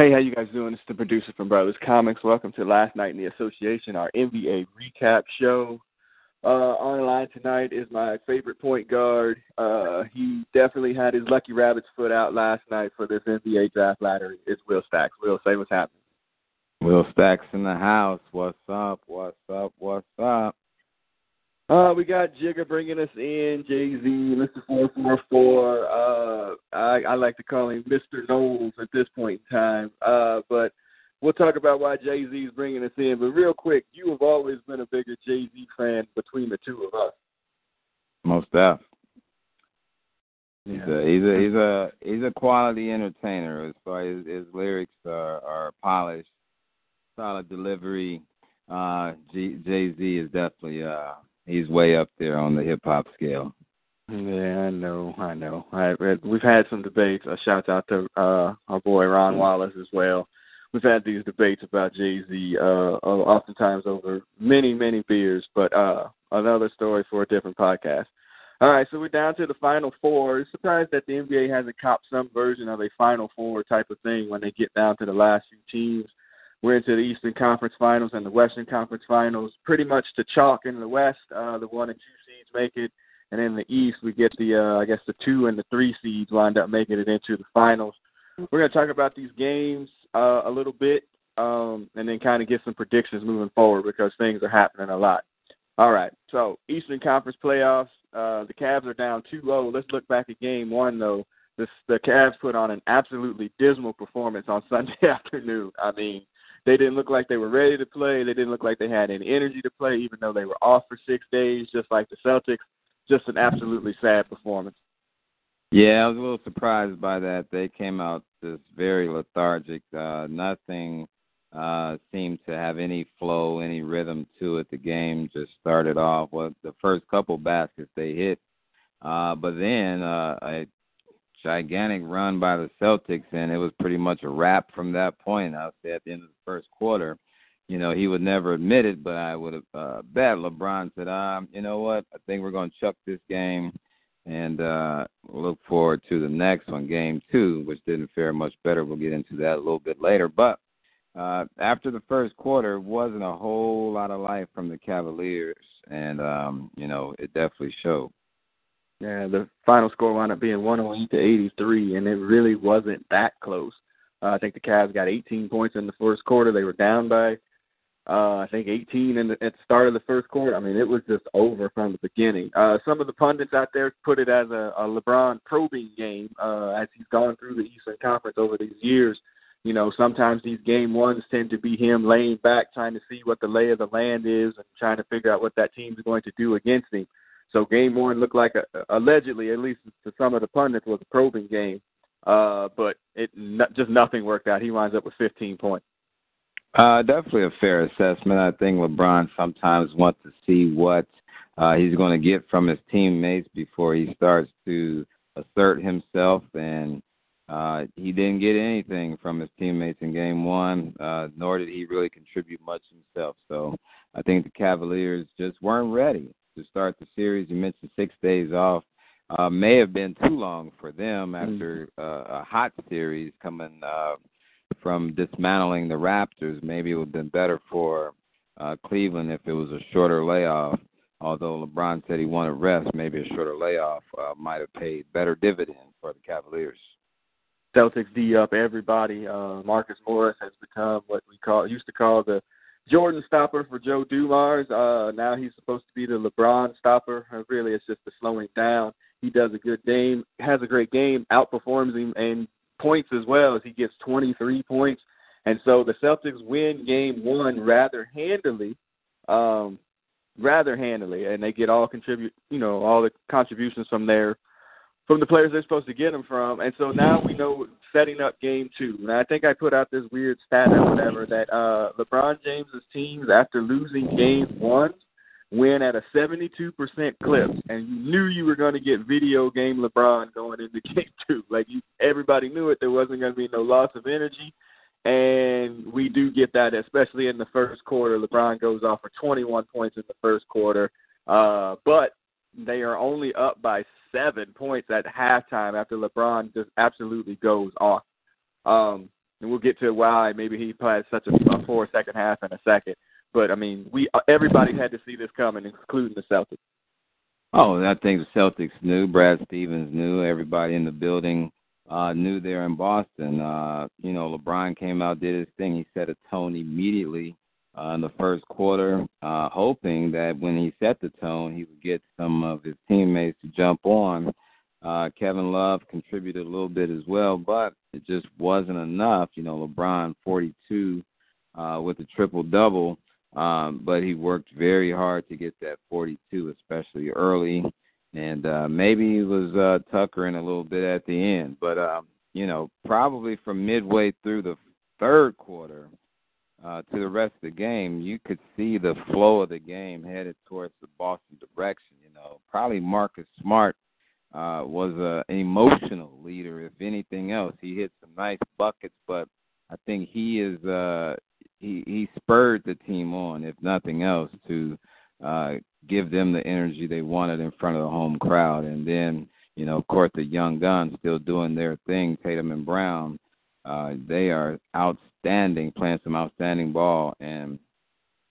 Hey, how you guys doing? It's the producer from Brothers Comics. Welcome to Last Night in the Association, our NBA recap show. Uh, on the line tonight is my favorite point guard. Uh, he definitely had his lucky rabbit's foot out last night for this NBA draft lottery. It's Will Stacks. Will, say what's happening. Will Stacks in the house. What's up? What's up? What's up? Uh, we got Jigga bringing us in, Jay Z, Mr. Four Four Four. Uh, I, I like to call him Mr. Knowles at this point in time. Uh, but we'll talk about why Jay Z is bringing us in. But real quick, you have always been a bigger Jay Z fan between the two of us. Most def. Yeah. He's a he's a he's a he's a quality entertainer as far as his lyrics are, are polished, solid delivery. Uh, Jay Z is definitely uh he's way up there on the hip hop scale. Yeah, I know, I know. I, we've had some debates. A shout out to uh, our boy Ron Wallace as well. We've had these debates about Jay Z, uh, oftentimes over many, many beers. But uh, another story for a different podcast. All right, so we're down to the final four. Surprised that the NBA hasn't copped some version of a final four type of thing when they get down to the last few teams. We're into the Eastern Conference Finals and the Western Conference Finals, pretty much to chalk in the West. Uh, the one and two seeds make it, and in the East we get the uh, I guess the two and the three seeds wind up making it into the finals. We're going to talk about these games uh, a little bit, um, and then kind of get some predictions moving forward because things are happening a lot. All right, so Eastern Conference playoffs. Uh, the Cavs are down 2-0. Let's look back at Game One though. This, the Cavs put on an absolutely dismal performance on Sunday afternoon. I mean, they didn't look like they were ready to play. They didn't look like they had any energy to play, even though they were off for six days, just like the Celtics. Just an absolutely sad performance. Yeah, I was a little surprised by that. They came out just very lethargic. Uh, nothing uh, seemed to have any flow, any rhythm to it. The game just started off with the first couple baskets they hit, uh, but then uh, a gigantic run by the Celtics, and it was pretty much a wrap from that point. I would say at the end of the first quarter, you know, he would never admit it, but I would have uh, bet LeBron said, um, you know what, I think we're going to chuck this game and uh, look forward to the next one, game two, which didn't fare much better. We'll get into that a little bit later. But uh, after the first quarter, wasn't a whole lot of life from the Cavaliers, and um, you know it definitely showed. Yeah, the final score wound up being 108 to 83, and it really wasn't that close. Uh, I think the Cavs got 18 points in the first quarter. They were down by, uh, I think, 18 in the, at the start of the first quarter. I mean, it was just over from the beginning. Uh, some of the pundits out there put it as a, a LeBron probing game uh, as he's gone through the Eastern Conference over these years. You know, sometimes these game ones tend to be him laying back, trying to see what the lay of the land is, and trying to figure out what that team's going to do against him. So game one looked like a, allegedly, at least to some of the pundits, was a probing game. Uh, but it just nothing worked out. He winds up with 15 points. Uh, definitely a fair assessment. I think LeBron sometimes wants to see what uh, he's going to get from his teammates before he starts to assert himself, and uh, he didn't get anything from his teammates in Game One, uh, nor did he really contribute much himself. So I think the Cavaliers just weren't ready to start the series. You mentioned six days off. Uh, may have been too long for them after Mm-hmm. uh, a hot series coming uh, from dismantling the Raptors. Maybe it would have been better for uh, Cleveland if it was a shorter layoff. Although LeBron said he wanted rest, maybe a shorter layoff uh, might have paid better dividends for the Cavaliers. Celtics D up everybody. Uh, Marcus Morris has become what we call used to call the Jordan stopper for Joe Dumars. Uh, now he's supposed to be the LeBron stopper. Uh, really, it's just the slowing down. He does a good game, has a great game, outperforms him in points as well as he gets 23 points. And so the Celtics win game one rather handily, um, rather handily, and they get all contribute, you know, all the contributions from their from the players they're supposed to get them from. And so now we know setting up game two. And I think I put out this weird stat or whatever that uh LeBron James's teams after losing game one win at a 72% clip, and you knew you were going to get video game LeBron going into game two. Like you, everybody knew it. There wasn't going to be no loss of energy, and we do get that, especially in the first quarter. LeBron goes off for 21 points in the first quarter, uh, but they are only up by seven points at halftime after LeBron just absolutely goes off. Um, and we'll get to why maybe he played such a, a poor second half in a second. But I mean, we everybody had to see this coming, including the Celtics. Oh, I think the Celtics knew. Brad Stevens knew. Everybody in the building uh, knew there in Boston. Uh, you know, LeBron came out, did his thing. He set a tone immediately uh, in the first quarter, uh, hoping that when he set the tone, he would get some of his teammates to jump on. Uh, Kevin Love contributed a little bit as well, but it just wasn't enough. You know, LeBron 42 uh, with a triple double, um, but he worked very hard to get that 42, especially early. And uh, maybe he was uh, tuckering a little bit at the end, but um, you know, probably from midway through the third quarter, uh, to the rest of the game, you could see the flow of the game headed towards the Boston direction. You know, probably Marcus Smart uh, was a, an emotional leader, if anything else. He hit some nice buckets, but I think he is uh, he he spurred the team on, if nothing else, to uh, give them the energy they wanted in front of the home crowd. And then, you know, of course, the young guns still doing their thing, Tatum and Brown. Uh, they are outstanding, playing some outstanding ball, and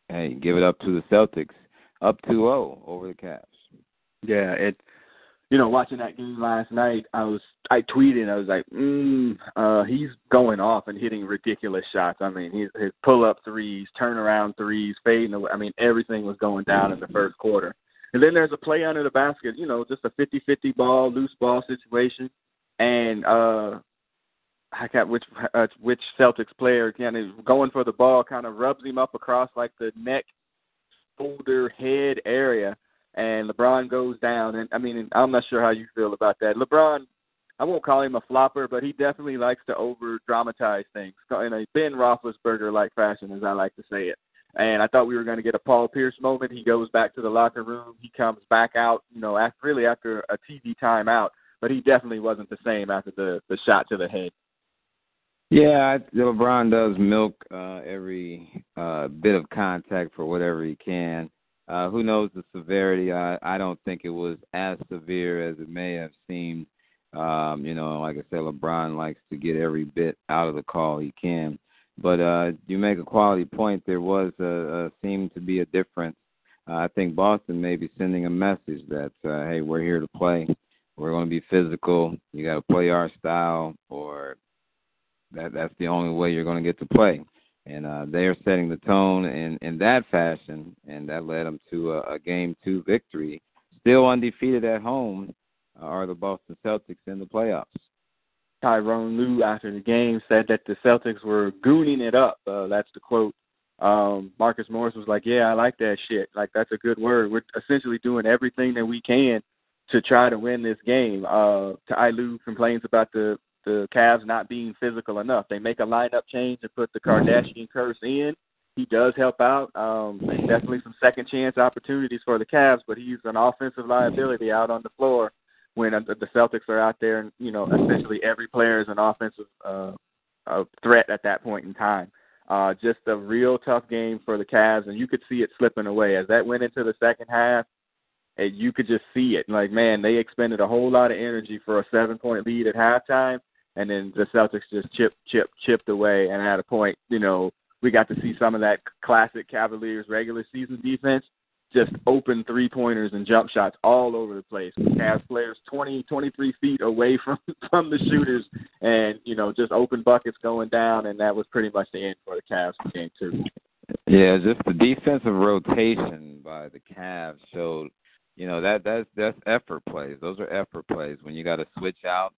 hey, give it up to the Celtics, up 2-0 over the Cavs. Yeah, it. You know, watching that game last night, I was I tweeted, I was like, mm, uh, he's going off and hitting ridiculous shots. I mean, his, his pull up threes, turnaround threes, fading away. I mean, everything was going down in the first quarter. And then there's a play under the basket, you know, just a 50-50 ball, loose ball situation, and uh I got which uh, which Celtics player kind of going for the ball, kind of rubs him up across like the neck, shoulder, head area, and LeBron goes down. And I mean, I'm not sure how you feel about that. LeBron, I won't call him a flopper, but he definitely likes to over dramatize things in a Ben Roethlisberger like fashion, as I like to say it. And I thought we were going to get a Paul Pierce moment. He goes back to the locker room. He comes back out, you know, after, really after a TV timeout. But he definitely wasn't the same after the the shot to the head. Yeah, LeBron does milk uh, every uh, bit of contact for whatever he can. Uh, who knows the severity? I, I don't think it was as severe as it may have seemed. Um, you know, like I said, LeBron likes to get every bit out of the call he can. But uh, you make a quality point. There was a, a seemed to be a difference. Uh, I think Boston may be sending a message that uh, hey, we're here to play. We're going to be physical. You got to play our style, or that that's the only way you're going to get to play. And uh, they are setting the tone in in that fashion, and that led them to a, a game two victory. Still undefeated at home are the Boston Celtics in the playoffs. Tyrone Lue after the game said that the Celtics were gooning it up. Uh, that's the quote. Um, Marcus Morris was like, "Yeah, I like that shit. Like that's a good word. We're essentially doing everything that we can to try to win this game." Uh, Ty Lue complains about the the Cavs not being physical enough. They make a lineup change and put the Kardashian curse in. He does help out. Um, definitely some second chance opportunities for the Cavs, but he's an offensive liability out on the floor when uh, the Celtics are out there, and you know essentially every player is an offensive uh, a threat at that point in time. Uh, just a real tough game for the Cavs, and you could see it slipping away as that went into the second half. And you could just see it. Like man, they expended a whole lot of energy for a seven-point lead at halftime, and then the Celtics just chipped, chipped, chipped away. And at a point, you know, we got to see some of that classic Cavaliers regular season defense, just open three pointers and jump shots all over the place. Cavs players 20, 23 feet away from from the shooters, and you know, just open buckets going down, and that was pretty much the end for the Cavs game two. Yeah, just the defensive rotation by the Cavs showed, you know, that that's that's effort plays. Those are effort plays when you got to switch out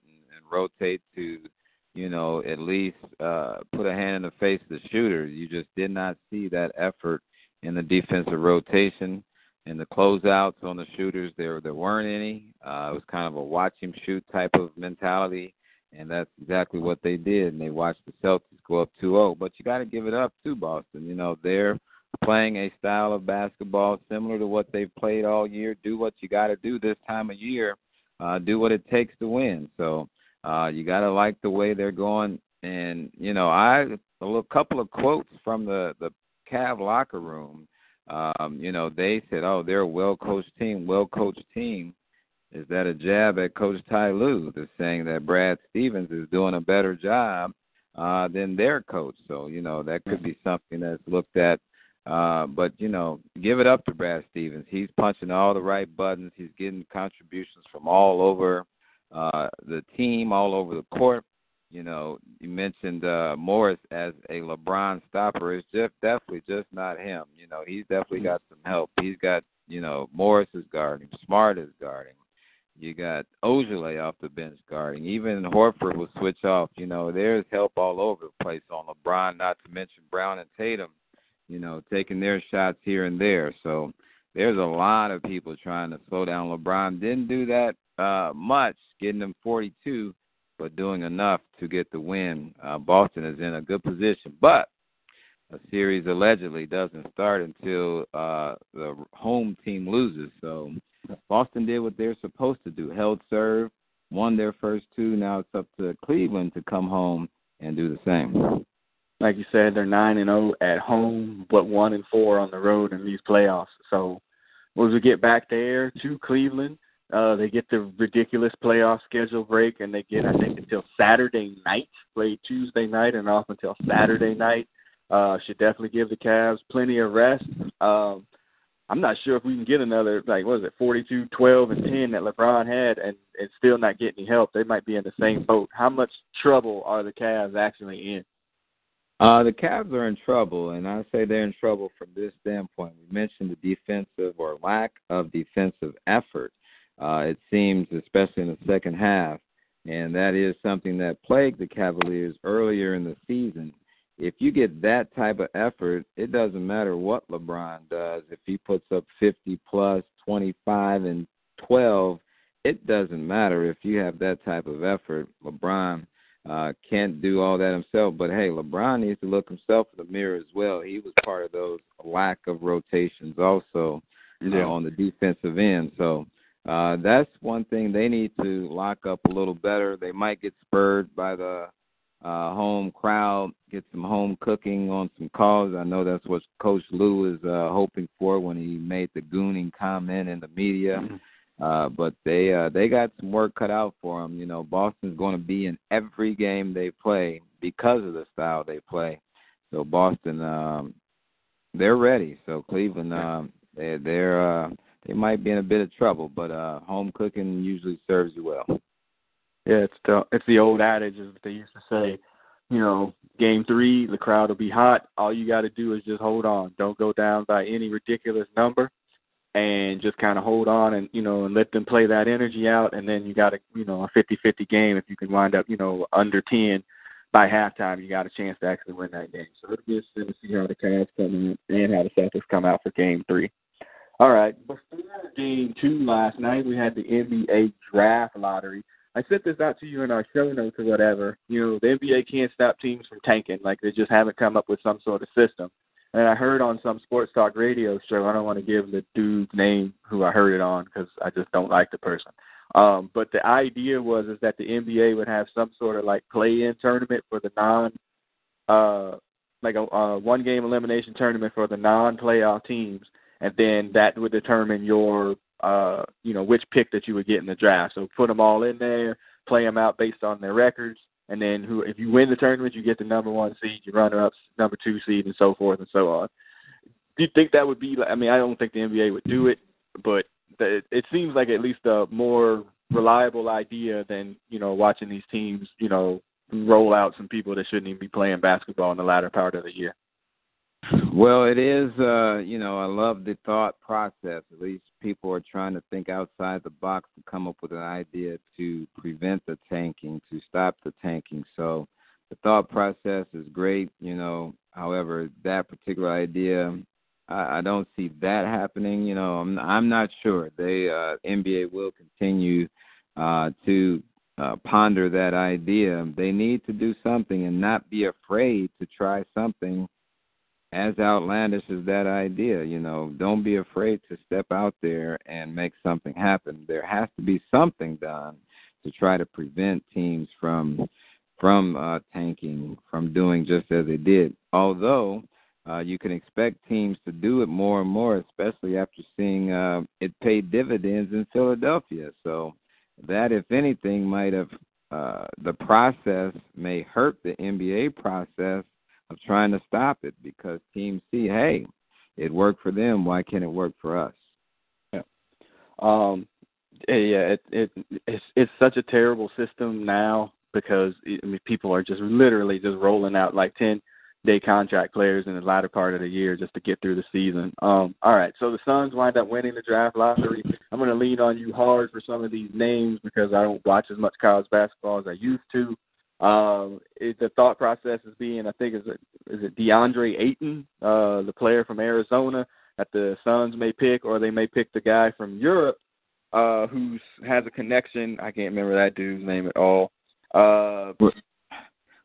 rotate to, you know, at least uh, put a hand in the face of the shooter. You just did not see that effort in the defensive rotation. and the closeouts on the shooters there there weren't any. Uh, it was kind of a watch him shoot type of mentality, and that's exactly what they did. And they watched the Celtics go up 2-0. But you got to give it up to Boston. You know they're playing a style of basketball similar to what they've played all year. Do what you got to do this time of year. Uh, do what it takes to win. So uh, you got to like the way they're going. And you know, I a little, couple of quotes from the the Cav locker room. Um, you know, they said, "Oh, they're a well-coached team, well-coached team." Is that a jab at Coach Ty Lue? They're saying that Brad Stevens is doing a better job uh, than their coach. So you know that could be something that's looked at uh, but you know, give it up to Brad Stevens. He's punching all the right buttons. He's getting contributions from all over uh, the team, all over the court. You know, you mentioned uh, Morris as a LeBron stopper. It's just definitely just not him. You know, he's definitely mm-hmm. got some help. He's got, you know, Morris is guarding, Smart is guarding. You got Ojeleye off the bench guarding. Even Horford will switch off. You know, there's help all over the place on LeBron. Not to mention Brown and Tatum you know, taking their shots here and there. So there's a lot of people trying to slow down LeBron. Didn't do that uh, much, getting them 42, but doing enough to get the win. Uh, Boston is in a good position, but a series allegedly doesn't start until uh, the home team loses. So Boston did what they're supposed to do: held serve, won their first two. Now it's up to Cleveland to come home and do the same like you said, they're nine and zero oh at home, but one and four on the road in these playoffs. So, once we get back there to Cleveland, uh, they get the ridiculous playoff schedule break, and they get I think until Saturday night. Play Tuesday night and off until Saturday night. Uh, should definitely give the Cavs plenty of rest. Um, I'm not sure if we can get another like what is it, 42, 12, and 10 that LeBron had, and and still not get any help. They might be in the same boat. How much trouble are the Cavs actually in? Uh, the Cavs are in trouble, and I say they're in trouble from this standpoint. We mentioned the defensive or lack of defensive effort. Uh, it seems, especially in the second half, and that is something that plagued the Cavaliers earlier in the season. If you get that type of effort, it doesn't matter what LeBron does. If he puts up 50 plus, 25 and 12, it doesn't matter if you have that type of effort. LeBron uh, can't do all that himself. But hey, LeBron needs to look himself in the mirror as well. He was part of those lack of rotations also uh, yeah. uh, on the defensive end. So uh, that's one thing they need to lock up a little better. They might get spurred by the uh, home crowd, get some home cooking on some calls. I know that's what Coach Lue is uh, hoping for when he made the gooning comment in the media. Mm-hmm. Uh, but they uh, they got some work cut out for them. You know, Boston's going to be in every game they play because of the style they play. So Boston, um, they're ready. So Cleveland, um, they, they're uh, they might be in a bit of trouble, but uh, home cooking usually serves you well. Yeah, it's the it's the old adage as they used to say. You know, game three, the crowd will be hot. All you got to do is just hold on. Don't go down by any ridiculous number and just kind of hold on and you know and let them play that energy out and then you got a you know a fifty fifty game if you can wind up you know under 10 by halftime you got a chance to actually win that game so it'll be interesting to see how the Cavs come in and how the Celtics come out for game 3 all right before game 2 last night we had the NBA draft lottery I sent this out to you in our show notes or whatever. You know, the NBA can't stop teams from tanking. Like they just haven't come up with some sort of system. And I heard on some sports talk radio show. I don't want to give the dude's name who I heard it on because I just don't like the person. Um, but the idea was is that the NBA would have some sort of like play-in tournament for the non, uh, like a uh, one-game elimination tournament for the non-playoff teams, and then that would determine your, uh, you know, which pick that you would get in the draft. So put them all in there, play them out based on their records, and then who if you win the tournament you get the number one seed, you runner up number two seed and so forth and so on. Do you think that would be I mean, I don't think the NBA would do it, but the, it seems like at least a more reliable idea than, you know, watching these teams, you know, roll out some people that shouldn't even be playing basketball in the latter part of the year. Well, it is. Uh, you know, I love the thought process. At least people are trying to think outside the box to come up with an idea to prevent the tanking, to stop the tanking. So, the thought process is great. You know, however, that particular idea, I, I don't see that happening. You know, I'm I'm not sure. They uh, NBA will continue uh, to uh, ponder that idea. They need to do something and not be afraid to try something as outlandish as that idea. You know, don't be afraid to step out there and make something happen. There has to be something done to try to prevent teams from from uh, tanking, from doing just as they did. Although uh, you can expect teams to do it more and more, especially after seeing uh, it pay dividends in Philadelphia. So that, if anything, might have uh, the process may hurt the NBA process of trying to stop it because teams see, hey, it worked for them. Why can't it work for us? Yeah. Um, yeah, it, it it's it's such a terrible system now because I mean people are just literally just rolling out like ten day contract players in the latter part of the year just to get through the season. Um, all right, so the Suns wind up winning the draft lottery. I'm going to lean on you hard for some of these names because I don't watch as much college basketball as I used to. Um, it, the thought process is being, I think, is it is it DeAndre Ayton, uh, the player from Arizona that the Suns may pick, or they may pick the guy from Europe uh, who has a connection. I can't remember that dude's name at all. Uh,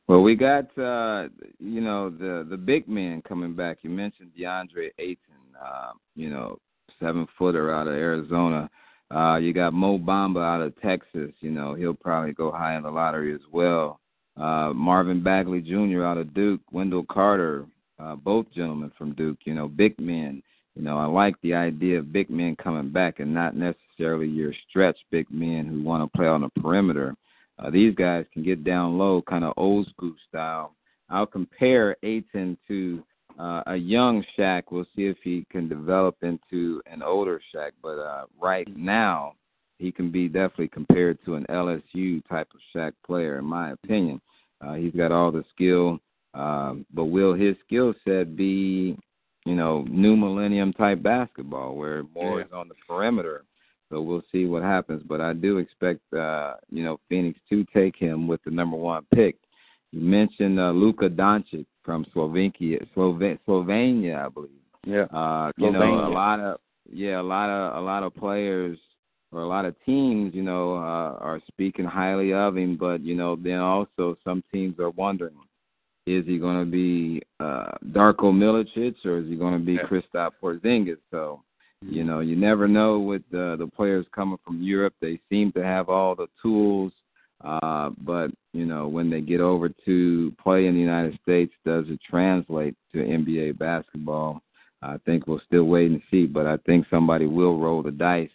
well, we got uh, you know the the big men coming back. You mentioned DeAndre Ayton, uh, you know, seven footer out of Arizona. Uh, you got Mo Bamba out of Texas. You know, he'll probably go high in the lottery as well. Uh, Marvin Bagley Jr. out of Duke, Wendell Carter, uh, both gentlemen from Duke. You know, big men. You know, I like the idea of big men coming back and not necessarily your stretch big men who want to play on the perimeter. Uh, these guys can get down low, kind of old school style. I'll compare Ayton to uh, a young Shaq. We'll see if he can develop into an older Shaq. But uh, right now, he can be definitely compared to an LSU type of Shaq player, in my opinion. Uh, he's got all the skill, um, but will his skill set be, you know, new millennium type basketball where more yeah. is on the perimeter? So we'll see what happens. But I do expect, uh, you know, Phoenix to take him with the number one pick. You mentioned uh, Luka Doncic from Slovenia, Sloven- Slovenia, I believe. Yeah. Uh, you know, a lot of yeah, a lot of a lot of players or a lot of teams, you know, uh, are speaking highly of him. But you know, then also some teams are wondering, is he going to be uh, Darko Milicic or is he going to be yeah. Kristaps Porzingis? So you know, you never know with the the players coming from Europe. They seem to have all the tools, uh, but you know, when they get over to play in the United States, does it translate to NBA basketball? I think we'll still wait and see, but I think somebody will roll the dice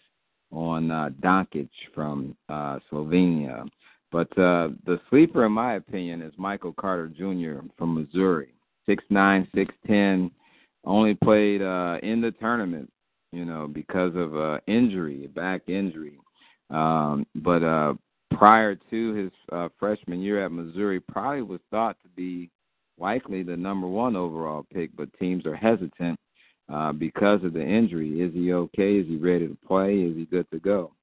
on uh, Doncic from uh, Slovenia. But uh, the sleeper, in my opinion, is Michael Porter Jr. from Missouri. Six nine, six ten, only played uh, in the tournament you know, because of uh, injury, a back injury. Um, but uh, prior to his uh, freshman year at Missouri, probably was thought to be likely the number one overall pick, but teams are hesitant uh, because of the injury. Is he okay? Is he ready to play? Is he good to go?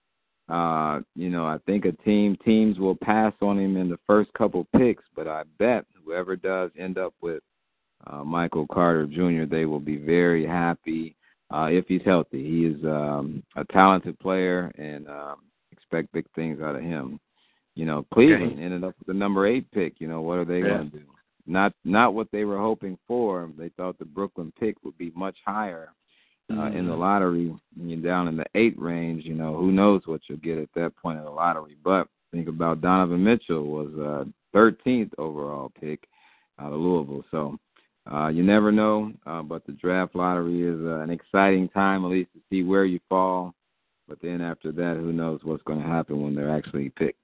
Uh, you know, I think a team teams will pass on him in the first couple picks, but I bet whoever does end up with uh, Michael Porter Jr., they will be very happy uh, if he's healthy. He is um, a talented player, and um, expect big things out of him. You know, Cleveland okay. ended up with the number eight pick. You know, what are they yeah. going to do? Not not what they were hoping for. They thought the Brooklyn pick would be much higher uh, mm-hmm. in the mm-hmm. lottery. Down in the eight range. You know, who knows what you'll get at that point in the lottery. But think about Donovan Mitchell was a 13th overall pick out of Louisville. So uh, you never know, uh, but the draft lottery is uh, an exciting time, at least to see where you fall. But then after that, who knows what's going to happen when they're actually picked?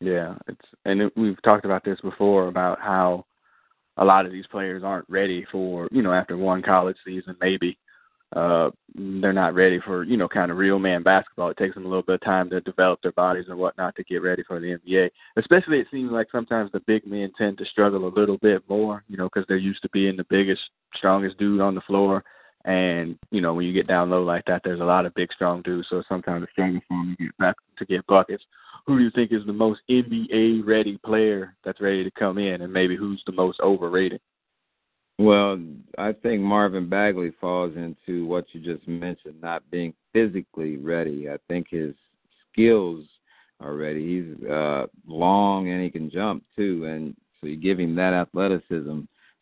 Yeah, it's and it, we've talked about this before about how a lot of these players aren't ready for you know after one college season maybe uh, they're not ready for you know kind of real man basketball. It takes them a little bit of time to develop their bodies and whatnot to get ready for the NBA. Especially, it seems like sometimes the big men tend to struggle a little bit more, you know, because they're used to being the biggest, strongest dude on the floor. And you know, when you get down low like that, there's a lot of big, strong dudes. So sometimes it's struggle for them to get back to get buckets. Who do you think is the most NBA ready player that's ready to come in, and maybe who's the most overrated? Well, I think Marvin Bagley falls into what you just mentioned, not being physically ready. I think his skills are ready. He's uh long and he can jump too, and so you give him that athleticism.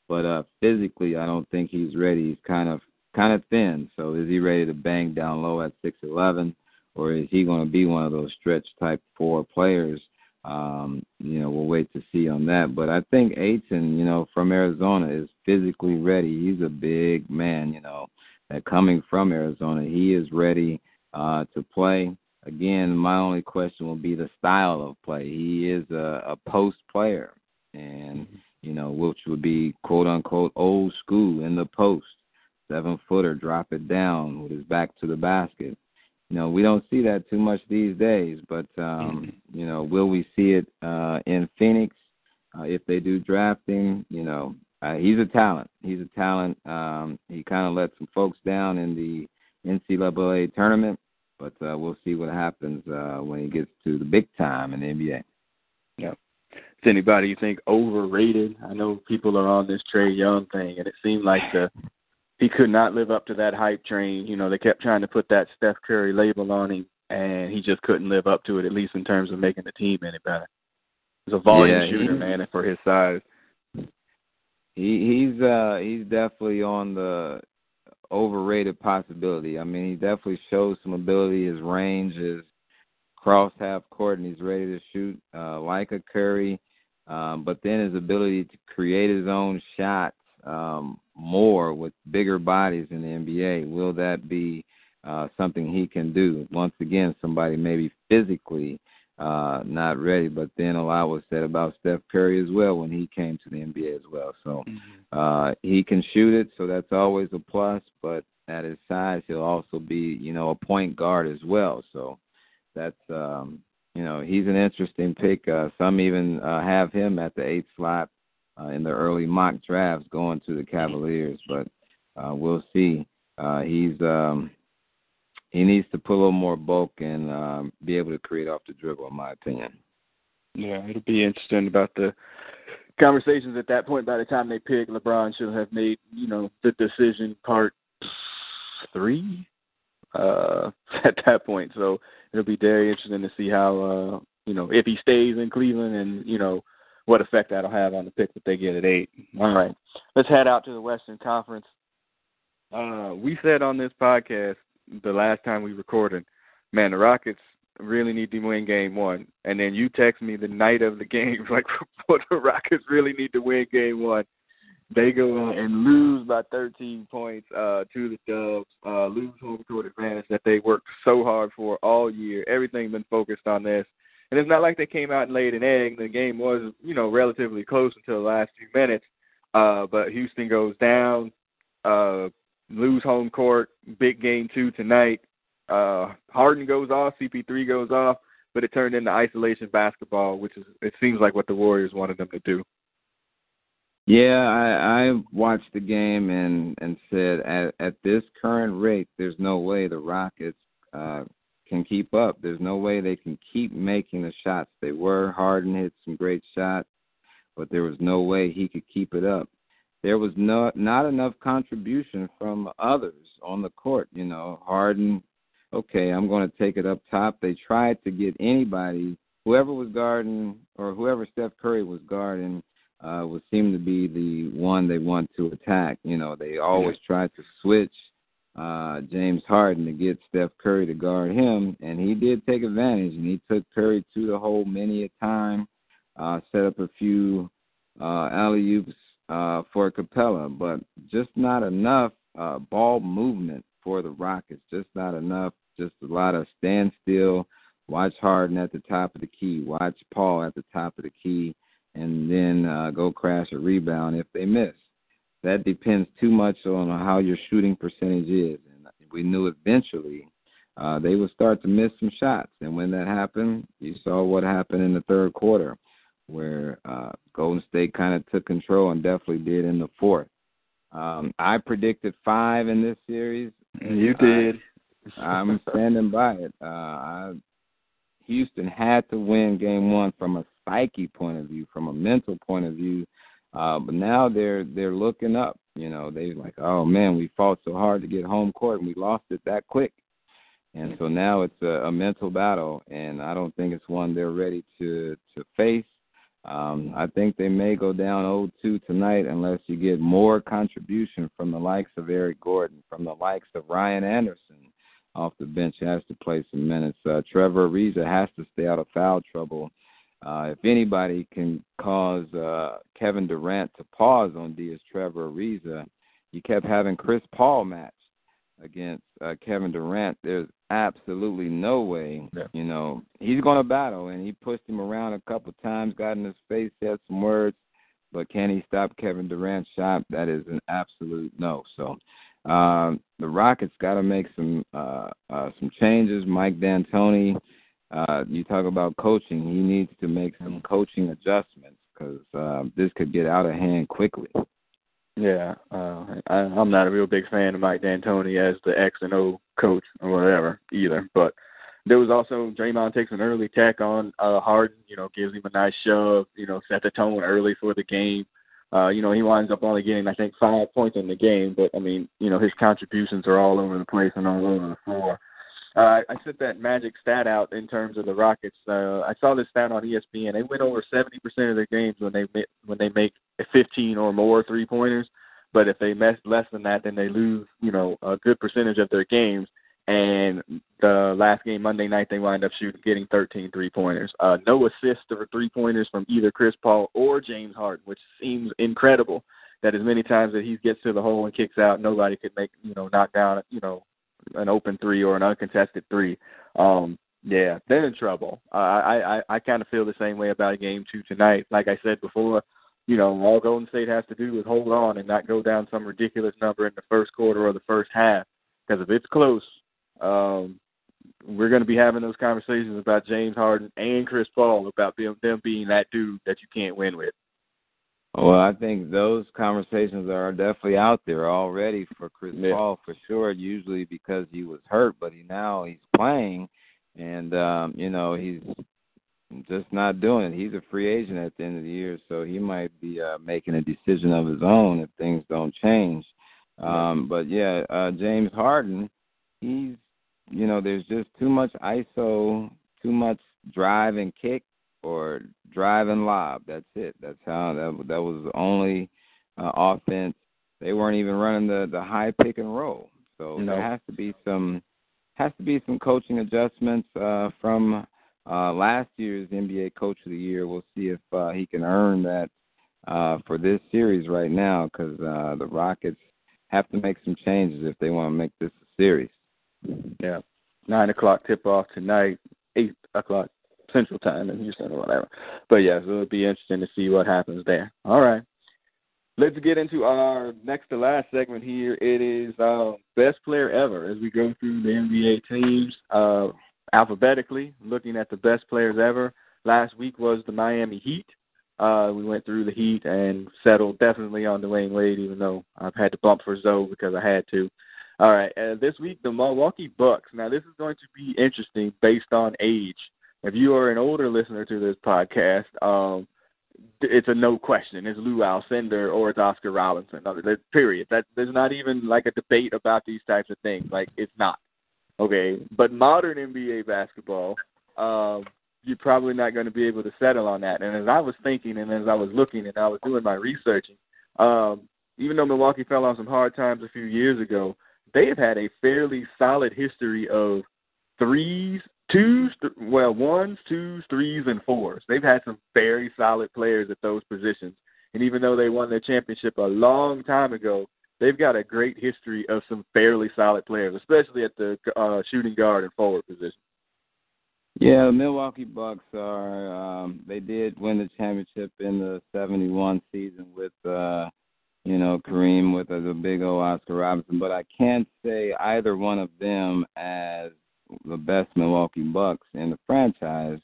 But uh physically, I don't think he's ready. He's kind of kind of thin. So is he ready to bang down low at six eleven, or is he going to be one of those stretch type four players? Um, you know, we'll wait to see on that. But I think Ayton, you know, from Arizona is physically ready. He's a big man, you know, that coming from Arizona, he is ready uh, to play. Again, my only question will be the style of play. He is a, a post player, and you know, which would be quote unquote old school in the post, seven footer, drop it down with his back to the basket you know, we don't see that too much these days. But um, mm-hmm. you know, will we see it uh, in Phoenix uh, if they do drafting? You know, uh, he's a talent. He's a talent. Um, he kind of let some folks down in the NCAA tournament, but uh, we'll see what happens uh, when he gets to the big time in the NBA. Yeah. Is anybody you think overrated? I know people are on this Trae Young thing, and it seemed like the he could not live up to that hype train. You know, they kept trying to put that Steph Curry label on him, and he just couldn't live up to it, at least in terms of making the team any better. He's a volume yeah, shooter, man, and for his size. He he's uh he's definitely on the overrated possibility. I mean, he definitely shows some ability. His range is cross half court, and he's ready to shoot uh, like a Curry. Um, but then his ability to create his own shots um, more with bigger bodies in the NBA. Will that be uh, something he can do? Once again, somebody maybe physically uh, not ready, but then a lot was said about Steph Curry as well when he came to the NBA as well. So mm-hmm. uh, he can shoot it, so that's always a plus. But at his size, he'll also be, you know, a point guard as well. So that's, um, you know, he's an interesting pick. Uh, some even uh, have him at the eighth slot uh, in the early mock drafts going to the Cavaliers, but uh, we'll see. Uh, he's um, he needs to put a little more bulk and um, be able to create off the dribble, in my opinion. Yeah, it'll be interesting about the conversations at that point. By the time they pick, LeBron should have made you know the decision part three uh, at that point. So it'll be very interesting to see how uh, you know if he stays in Cleveland and you know what effect that'll have on the pick that they get at eight. All right, let's head out to the Western Conference. Uh, we said on this podcast the last time we recorded, man, the Rockets really need to win game one. And then you text me the night of the game, like, what the Rockets really need to win game one. They go and lose by 13 points uh, to the Dubs, uh, lose home court advantage that they worked so hard for all year. Everything's been focused on this. And it's not like they came out and laid an egg. The game was, you know, relatively close until the last few minutes. Uh, but Houston goes down, uh, lose home court, big game two tonight. Uh, Harden goes off, CP3 goes off, but it turned into isolation basketball, which is it seems like what the Warriors wanted them to do. Yeah, I, I watched the game and and said at at this current rate, there's no way the Rockets uh, can keep up. There's no way they can keep making the shots. They were Harden hit some great shots, but there was no way he could keep it up. There was no not enough contribution from others on the court. You know, Harden. Okay, I'm going to take it up top. They tried to get anybody, whoever was guarding or whoever Steph Curry was guarding, uh, would seem to be the one they want to attack. You know, they always yeah. tried to switch uh, James Harden to get Steph Curry to guard him, and he did take advantage, and he took Curry to the hole many a time, uh, set up a few uh, alley oops uh, for Capela, but just not enough uh, ball movement for the Rockets. Just not enough. Just a lot of standstill. Watch Harden at the top of the key. Watch Paul at the top of the key, and then uh, go crash a rebound if they miss that depends too much on how your shooting percentage is. And we knew eventually uh, they would start to miss some shots. And when that happened, you saw what happened in the third quarter, where uh, Golden State kind of took control and definitely did in the fourth. Um, I predicted five in this series. You did. I, am standing by it. Uh, I, Houston had to win game one from a psyche point of view, from a mental point of view uh, but now they're they're looking up. You know, they like, oh man, we fought so hard to get home court and we lost it that quick. And so now it's a, a mental battle, and I don't think it's one they're ready to to face. Um, I think they may go down 0-2 tonight unless you get more contribution from the likes of Eric Gordon, from the likes of Ryan Anderson off the bench has to play some minutes. Uh, Trevor Ariza has to stay out of foul trouble. Uh, if anybody can cause uh, Kevin Durant to pause on D is Trevor Ariza. You kept having Chris Paul match against uh, Kevin Durant. There's absolutely no way. Yeah. You know he's going to battle, and he pushed him around a couple times, got in his face, said some words, but can he stop Kevin Durant's shot? That is an absolute no. So um, the Rockets got to make some uh, uh, some changes. Mike D'Antoni, uh, you talk about coaching. He needs to make some coaching adjustments because uh, this could get out of hand quickly. Yeah, uh, I, I'm not a real big fan of Mike D'Antoni as the X and O coach or whatever either. But there was also Draymond takes an early tack on uh, Harden. You know, gives him a nice shove. You know, set the tone early for the game. Uh, you know, he winds up only getting I think five points in the game, but I mean, you know, his contributions are all over the place and all over the floor. Uh, I set that magic stat out in terms of the Rockets. Uh, I saw this stat on ESPN. They win over 70% of their games when they when they make 15 or more three pointers. But if they miss less than that, then they lose. You know, a good percentage of their games. And the last game Monday night, they wind up shooting getting 13 three pointers. Uh, no assists or three pointers from either Chris Paul or James Harden, which seems incredible. That as many times that he gets to the hole and kicks out, nobody could make you know knock down you know an open three or an uncontested three. Um, yeah, they're in trouble. I I I kind of feel the same way about game two tonight. Like I said before, you know, all Golden State has to do is hold on and not go down some ridiculous number in the first quarter or the first half. Because if it's close, um, we're going to be having those conversations about James Harden and Chris Paul about them, them being that dude that you can't win with. Well, I think those conversations are definitely out there already for Chris yeah. Paul for sure. Usually because he was hurt, but he now he's playing, and um, you know he's just not doing it. He's a free agent at the end of the year, so he might be uh, making a decision of his own if things don't change. Um, but yeah, uh, James Harden, he's you know there's just too much ISO, too much drive and kick or drive and lob. That's it. That's how that that was the only uh, offense. They weren't even running the the high pick and roll. So no. there has to be some has to be some coaching adjustments uh, from uh, last year's NBA Coach of the Year. We'll see if uh, he can earn that uh, for this series right now because uh, the Rockets have to make some changes if they want to make this a series. Yeah, nine o'clock tip off tonight. Eight o'clock Central Time in Houston or whatever. But yeah, so it'll be interesting to see what happens there. All right. Let's get into our next to last segment here. It is uh, best player ever as we go through the NBA teams uh, alphabetically, looking at the best players ever. Last week was the Miami Heat. Uh, we went through the Heat and settled definitely on Dwyane Wade, even though I've had to bump for Zoe because I had to. All right, uh, this week the Milwaukee Bucks. Now this is going to be interesting based on age if you are an older listener to this podcast, um, it's a no question. It's Lou Alcindor or it's Oscar Robinson. Period. That there's not even like a debate about these types of things. Like it's not. Okay. But modern NBA basketball, um, you're probably not going to be able to settle on that. And as I was thinking and as I was looking and I was doing my researching, um, even though Milwaukee fell on some hard times a few years ago, they have had a fairly solid history of threes twos, well, ones, twos, threes, and fours. They've had some very solid players at those positions. And even though they won their championship a long time ago, they've got a great history of some fairly solid players, especially at the uh, shooting guard and forward position. Yeah, the Milwaukee Bucks are. Um, they did win the championship in the '71 season with, uh, you know, Kareem with uh, the big old Oscar Robertson. But I can't say either one of them as the best Milwaukee Bucks in the franchise.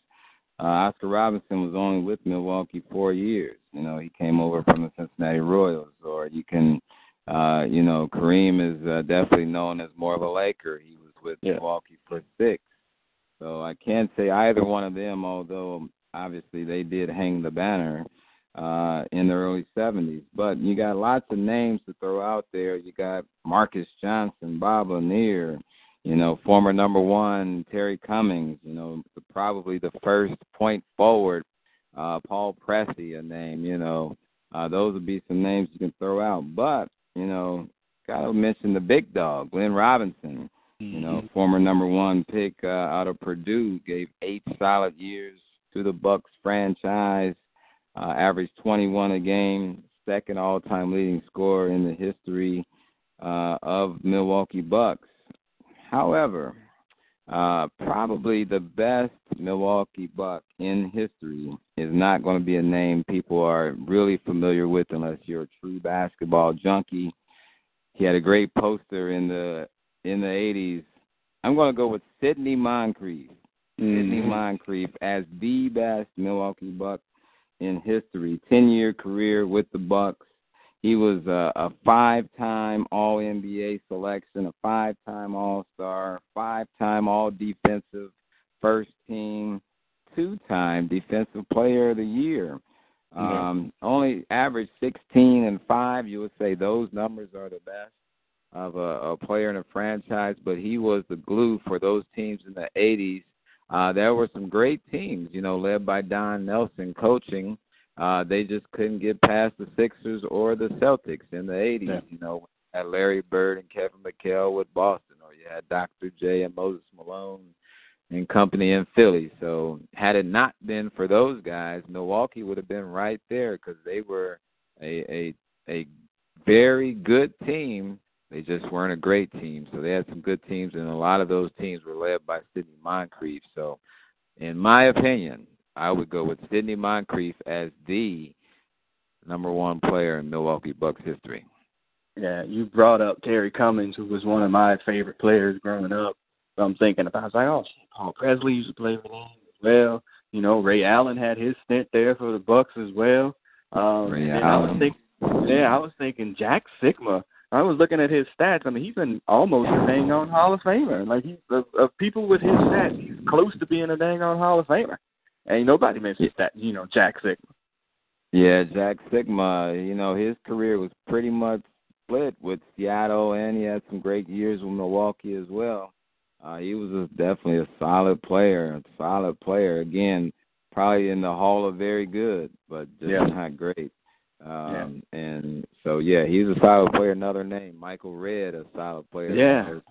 Uh, Oscar Robertson was only with Milwaukee four years. You know, he came over from the Cincinnati Royals, or you can, uh, you know, Kareem is uh, definitely known as more of a Laker. He was with yeah. Milwaukee for six. So I can't say either one of them, although obviously they did hang the banner. uh, in the early 70s. But you got lots of names to throw out there. You got Marques Johnson, Bob Lanier, you know, former number one Terry Cummings, you know, probably the first point forward, uh, Paul Pressey, a name, you know. Uh, those would be some names you can throw out. But, you know, gotta mention the big dog, Glenn Robinson. You know, Mm-hmm. former number one pick uh, out of Purdue, gave eight solid years to the Bucks franchise. Uh, averaged 21 a game, second all-time leading scorer in the history uh, of Milwaukee Bucks. However, uh, probably the best Milwaukee Buck in history is not going to be a name people are really familiar with unless you're a true basketball junkie. He had a great poster in the in the 80s. I'm going to go with Sidney Moncrief. Sidney Mhm. Moncrief as the best Milwaukee Buck in history. Ten year career with the Bucks. He was a, a five time All NBA selection, a five time All Star, five time All Defensive First Team, two time Defensive Player of the Year. Yeah. Um, only averaged 16 and 5. You would say those numbers are the best of a, a player in a franchise, but he was the glue for those teams in the 80s. Uh, there were some great teams, you know, led by Don Nelson coaching. Uh, they just couldn't get past the Sixers or the Celtics in the 80s. Yeah. You know, had Larry Bird and Kevin McHale with Boston, or you had Dr. J and Moses Malone and company in Philly. So had it not been for those guys, Milwaukee would have been right there because they were a a a very good team. They just weren't a great team. So they had some good teams, and a lot of those teams were led by Sidney Moncrief. So, in my opinion, I would go with Sidney Moncrief as the number one player in Milwaukee Bucks history. Yeah, you brought up Terry Cummings, who was one of my favorite players growing up. So I'm thinking about, I was like, oh, shit, Paul Pressey used to play for them as well. You know, Ray Allen had his stint there for the Bucks as well. Um, Ray and I was Allen. thinking, yeah, I was thinking Jack Sikma. I was looking at his stats. I mean, he's been almost a dang on Hall of Famer. Like he's of, of people with his stats, he's close to being a dang on Hall of Famer. Ain't nobody mentions that. You know, Jack Sikma. Yeah, Jack Sikma, you know, his career was pretty much split with Seattle, and he had some great years with Milwaukee as well. Uh, he was a, definitely a solid player, a solid player. Again, probably in the Hall of Very Good, but just Yeah. not great. Um, And so, yeah, he's a solid player. Another name, Michael Redd, a solid player. Yeah. His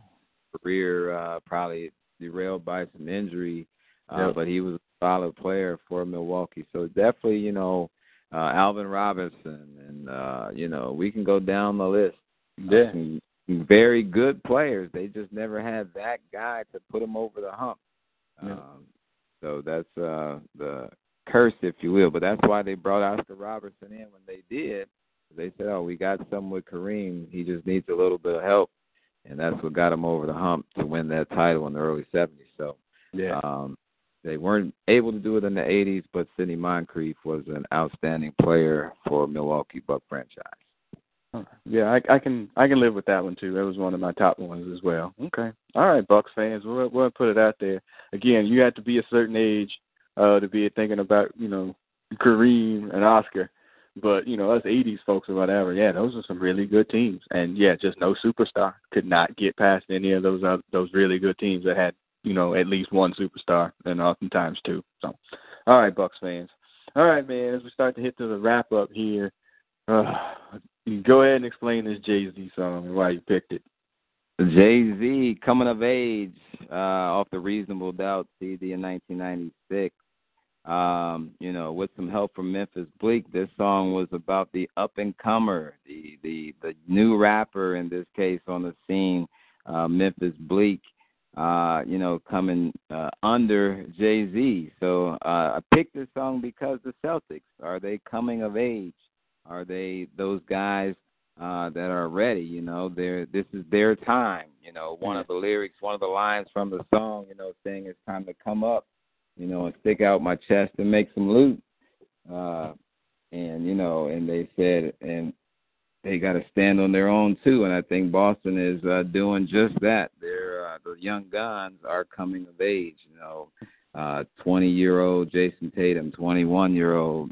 career uh, probably derailed by some injury, uh, Yep. but he was a solid player for Milwaukee. So definitely, you know, uh, Alvin Robertson, and uh, you know, we can go down the list. Yeah. Some very good players. They just never had that guy to put them over the hump. Yeah. Um, so that's uh, the curse, if you will. But that's why they brought Oscar Robertson in when they did. They said, "Oh, we got something with Kareem. He just needs a little bit of help," and that's what got him over the hump to win that title in the early '70s. So Yeah. um, they weren't able to do it in the 80s, but Sidney Moncrief was an outstanding player for Milwaukee Buck franchise. Yeah, I, I can I can live with that one too. That was one of my top ones as well. Okay, all right, Bucks fans, we'll we'll put it out there. Again, you have to be a certain age uh, to be thinking about you know Kareem and Oscar, but you know us '80s folks or whatever. Yeah, those are some really good teams, and yeah, just no superstar could not get past any of those uh, those really good teams that had you know at least one superstar, and oftentimes two. So, all right, Bucks fans. All right, man. As we start to hit to the wrap up here, uh, go ahead and explain this Jay Z song and why you picked it. Jay Z coming of age uh, off the Reasonable Doubt CD in 1996. Um, you know, with some help from Memphis Bleek, this song was about the up and comer, the the the new rapper in this case on the scene, uh, Memphis Bleek. Uh, you know, coming uh, under Jay Z. So uh, I picked this song because the Celtics are they coming of age? Are they those guys uh, that are ready. You know, they're this is their time. You know, one of the lyrics, one of the lines from the song, you know, saying it's time to come up, you know, and stick out my chest and make some loot. Uh, and you know, and they said, and they got to stand on their own too. And I think Boston is uh, doing just that. They're uh, the young guns are coming of age. You know, uh, 20 year old Jayson Tatum, 21 year old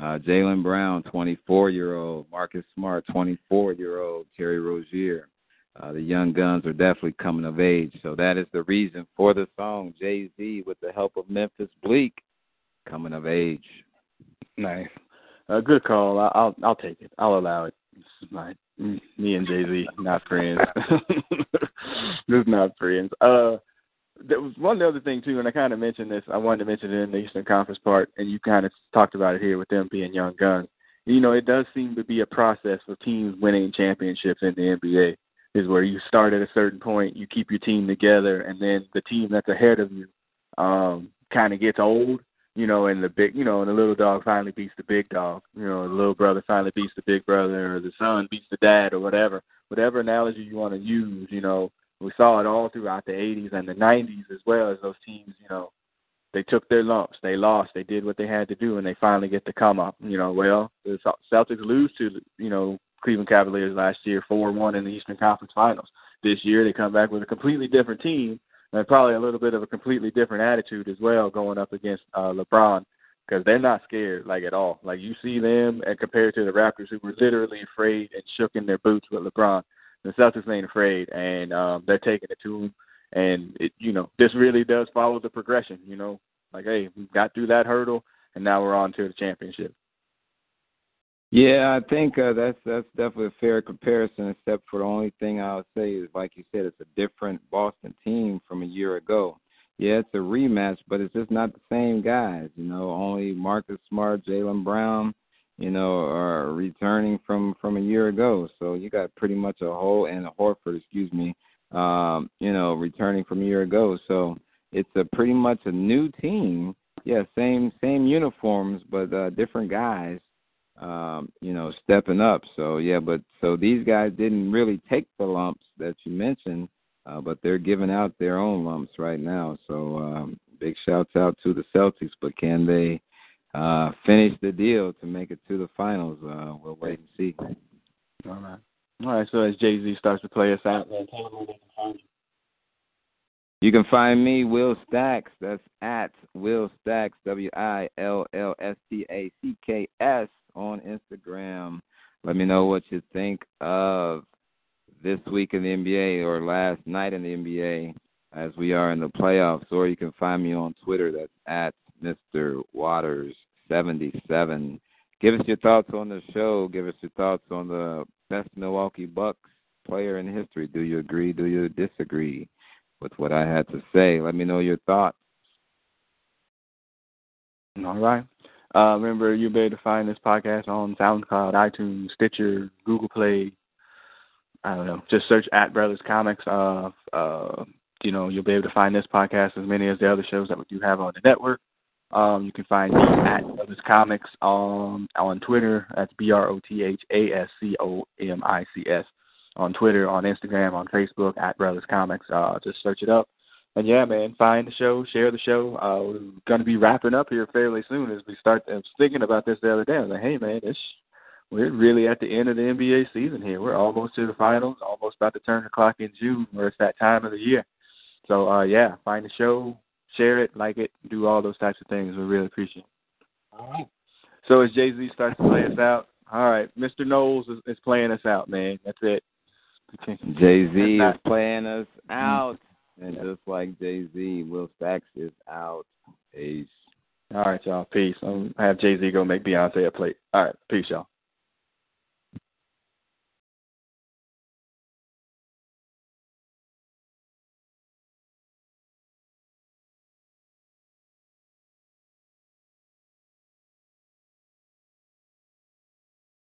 Uh, Jaylen Brown, 24 year old. Marcus Smart, 24 year old. Terry Rozier. Uh, the young guns are definitely coming of age. So that is the reason for the song Jay Z with the help of Memphis Bleek coming of age. Nice. Uh, good call. I'll I'll take it. I'll allow it. My me and Jay Z not friends. Just not friends. Uh, there was one other thing too, and I kind of mentioned this. I wanted to mention it in the Eastern Conference part, and you kind of talked about it here with them being young guns. You know, it does seem to be a process for teams winning championships in the NBA. Is where you start at a certain point, you keep your team together, and then the team that's ahead of you um, kind of gets old, you know, and the big, you know, and the little dog finally beats the big dog. You know, the little brother finally beats the big brother, or the son beats the dad, or whatever. Whatever analogy you want to use, you know, we saw it all throughout the 80s and the 90s as well as those teams, you know, they took their lumps, they lost, they did what they had to do, and they finally get to come up. You know, well, the Celtics lose to, you know, Cleveland Cavaliers last year, 4-1 in the Eastern Conference Finals. This year they come back with a completely different team and probably a little bit of a completely different attitude as well going up against uh, LeBron because they're not scared like at all. Like you see them and compared to the Raptors who were literally afraid and shook in their boots with LeBron the Celtics ain't afraid, and um, they're taking it to them. And it, you know, this really does follow the progression. You know, like hey, we got through that hurdle, and now we're on to the championship. Yeah, I think uh, that's that's definitely a fair comparison. Except for the only thing I'll say is, like you said, it's a different Boston team from a year ago. Yeah, it's a rematch, but it's just not the same guys. You know, only Marcus Smart, Jaylen Brown, you know, are returning from from a year ago. So you got pretty much a whole and a Horford, excuse me, um, you know, returning from a year ago. So it's a pretty much a new team. Yeah, same same uniforms, but uh, different guys. Um, you know, stepping up. So yeah, but so these guys didn't really take the lumps that you mentioned, uh, but they're giving out their own lumps right now. So um, big shouts out to the Celtics, but can they? uh, finish the deal to make it to the finals. Uh, we'll wait and see. All right. All right. So as Jay Z starts to play us out, man, tell them where they can find you. You can find me, Will Stacks. That's at Will Stacks, W I L L S T A C K S, on Instagram. Let me know what you think of this week in the NBA or last night in the NBA as we are in the playoffs. Or you can find me on Twitter. That's at Mr. Waters 77. Give us your thoughts on the show. Give us your thoughts on the best Milwaukee Bucks player in history. Do you agree? Do you disagree with what I had to say? Let me know your thoughts. All right. Uh, remember, you'll be able to find this podcast on SoundCloud, iTunes, Stitcher, Google Play. I don't know. Just search at Brothas Comics. Uh, uh, you know, you'll be able to find this podcast as many as the other shows that we do have on the network. Um, you can find me at Brothas Comics on on Twitter. That's B R O T H A S C O M I C S on Twitter, on Instagram, on Facebook at Brothas Comics. Uh, just search it up. And yeah, man, find the show, share the show. Uh, we're going to be wrapping up here fairly soon as we start. I was thinking about this the other day. I was like, hey, man, this we're really at the end of the NBA season here. We're almost to the finals, almost about to turn the clock in June, where it's that time of the year. So uh, yeah, find the show, share it, like it, do all those types of things. We really appreciate it. All right. So as Jay Z starts to play us out, all right, Mr. Knowles is, is playing us out, man. That's it. Jay Z is playing us out. And just like Jay Z, Will Stacks is out. Peace. All right, y'all. Peace. I'm have Jay Z go make Beyonce a plate. All right. Peace, y'all.